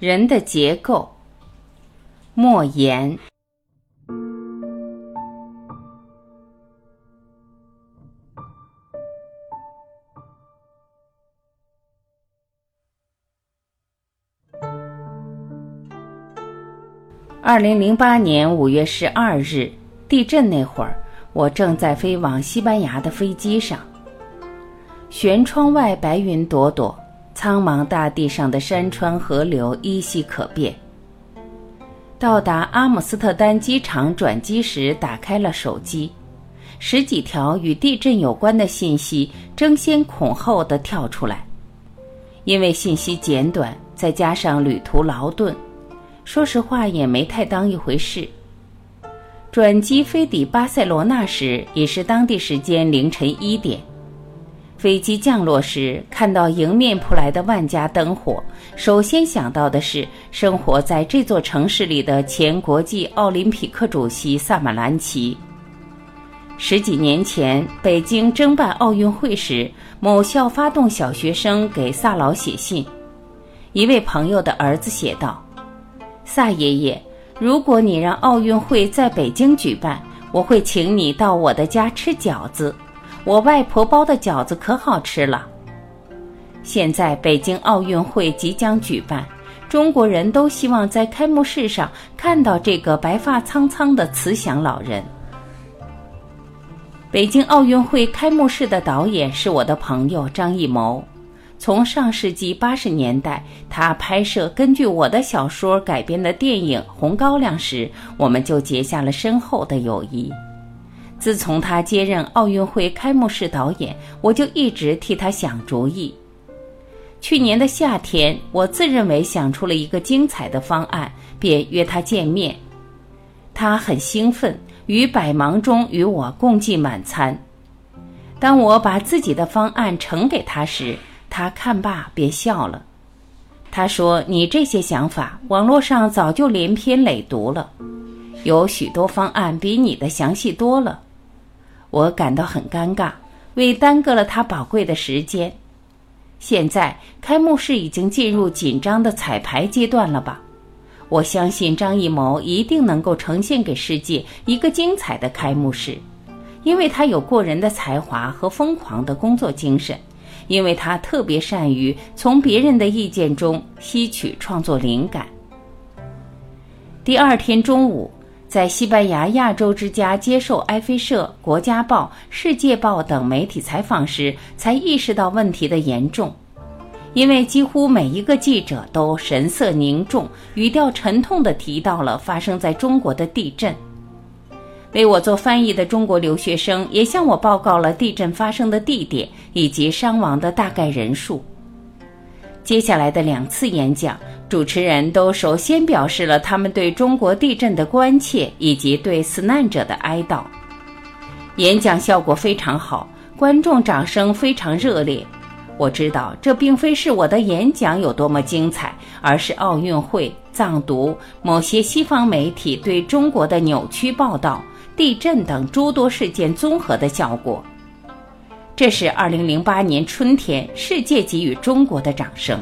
人的结构。莫言。二零零八年五月十二日，地震那会儿，我正在飞往西班牙的飞机上。舷窗外白云朵朵，苍茫大地上的山川河流依稀可辨。到达阿姆斯特丹机场转机时，打开了手机，十几条与地震有关的信息争先恐后的跳出来。因为信息简短，再加上旅途劳顿，说实话也没太当一回事。转机飞抵巴塞罗那时，已是当地时间凌晨一点。飞机降落时，看到迎面扑来的万家灯火，首先想到的是生活在这座城市里的前国际奥林匹克主席萨马兰奇。十几年前，北京争办奥运会时，某校发动小学生给萨老写信。一位朋友的儿子写道：“萨爷爷，如果你让奥运会在北京举办，我会请你到我的家吃饺子。”我外婆包的饺子可好吃了。现在北京奥运会即将举办，中国人都希望在开幕式上看到这个白发苍苍的慈祥老人。北京奥运会开幕式的导演是我的朋友张艺谋，从上世纪八十年代他拍摄根据我的小说改编的电影《红高粱》时，我们就结下了深厚的友谊。自从他接任奥运会开幕式导演，我就一直替他想主意。去年的夏天，我自认为想出了一个精彩的方案，便约他见面。他很兴奋，于百忙中与我共进晚餐。当我把自己的方案呈给他时，他看罢便笑了。他说：“你这些想法，网络上早就连篇累牍了，有许多方案比你的详细多了。”我感到很尴尬，为耽搁了他宝贵的时间。现在开幕式已经进入紧张的彩排阶段了吧？我相信张艺谋一定能够呈现给世界一个精彩的开幕式，因为他有过人的才华和疯狂的工作精神，因为他特别善于从别人的意见中吸取创作灵感。第二天中午。在西班牙亚洲之家接受埃菲社、国家报、世界报等媒体采访时，才意识到问题的严重。因为几乎每一个记者都神色凝重、语调沉痛地提到了发生在中国的地震。为我做翻译的中国留学生也向我报告了地震发生的地点以及伤亡的大概人数。接下来的两次演讲。主持人都首先表示了他们对中国地震的关切以及对死难者的哀悼。演讲效果非常好，观众掌声非常热烈。我知道这并非是我的演讲有多么精彩，而是奥运会、藏独、某些西方媒体对中国的扭曲报道、地震等诸多事件综合的效果。这是2008年春天世界给予中国的掌声。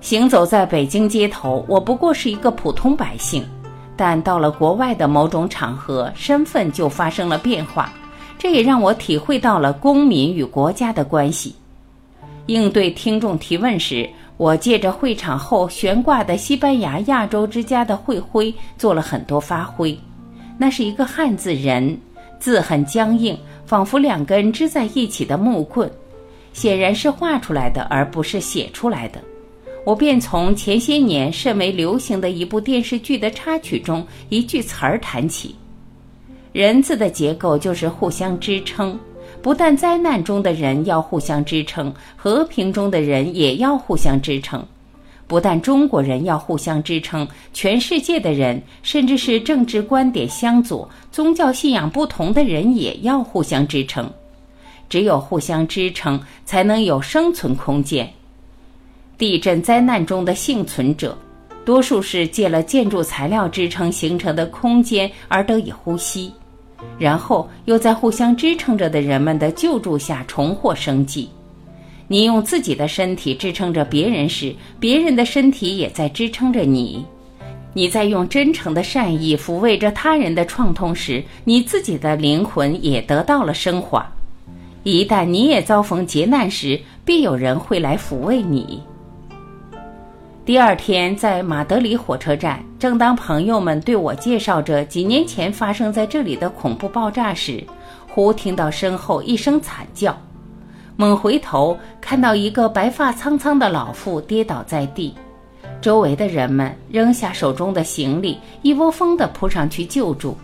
行走在北京街头，我不过是一个普通百姓，但到了国外的某种场合，身份就发生了变化。这也让我体会到了公民与国家的关系。应对听众提问时，我借着会场后悬挂的西班牙亚洲之家的会徽做了很多发挥。那是一个汉字“人”，字很僵硬，仿佛两根支在一起的木棍，显然是画出来的，而不是写出来的。我便从前些年甚为流行的一部电视剧的插曲中一句词儿谈起：“人字的结构就是互相支撑，不但灾难中的人要互相支撑，和平中的人也要互相支撑；不但中国人要互相支撑，全世界的人，甚至是政治观点相左、宗教信仰不同的人也要互相支撑。只有互相支撑，才能有生存空间。”地震灾难中的幸存者，多数是借了建筑材料支撑形成的空间而得以呼吸，然后又在互相支撑着的人们的救助下重获生计。你用自己的身体支撑着别人时，别人的身体也在支撑着你。你在用真诚的善意抚慰着他人的创痛时，你自己的灵魂也得到了升华。一旦你也遭逢劫难时，必有人会来抚慰你。第二天，在马德里火车站，正当朋友们对我介绍着几年前发生在这里的恐怖爆炸时，忽听到身后一声惨叫，猛回头看到一个白发苍苍的老妇跌倒在地。周围的人们扔下手中的行李，一窝蜂地扑上去救助。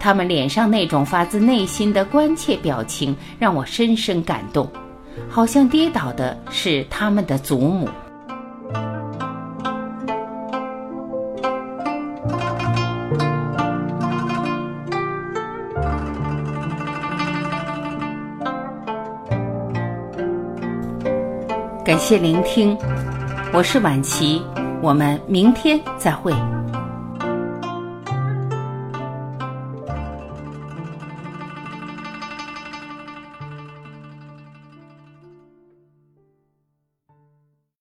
他们脸上那种发自内心的关切表情，让我深深感动，好像跌倒的是他们的祖母。感谢聆听，我是晚琪。我们明天再会。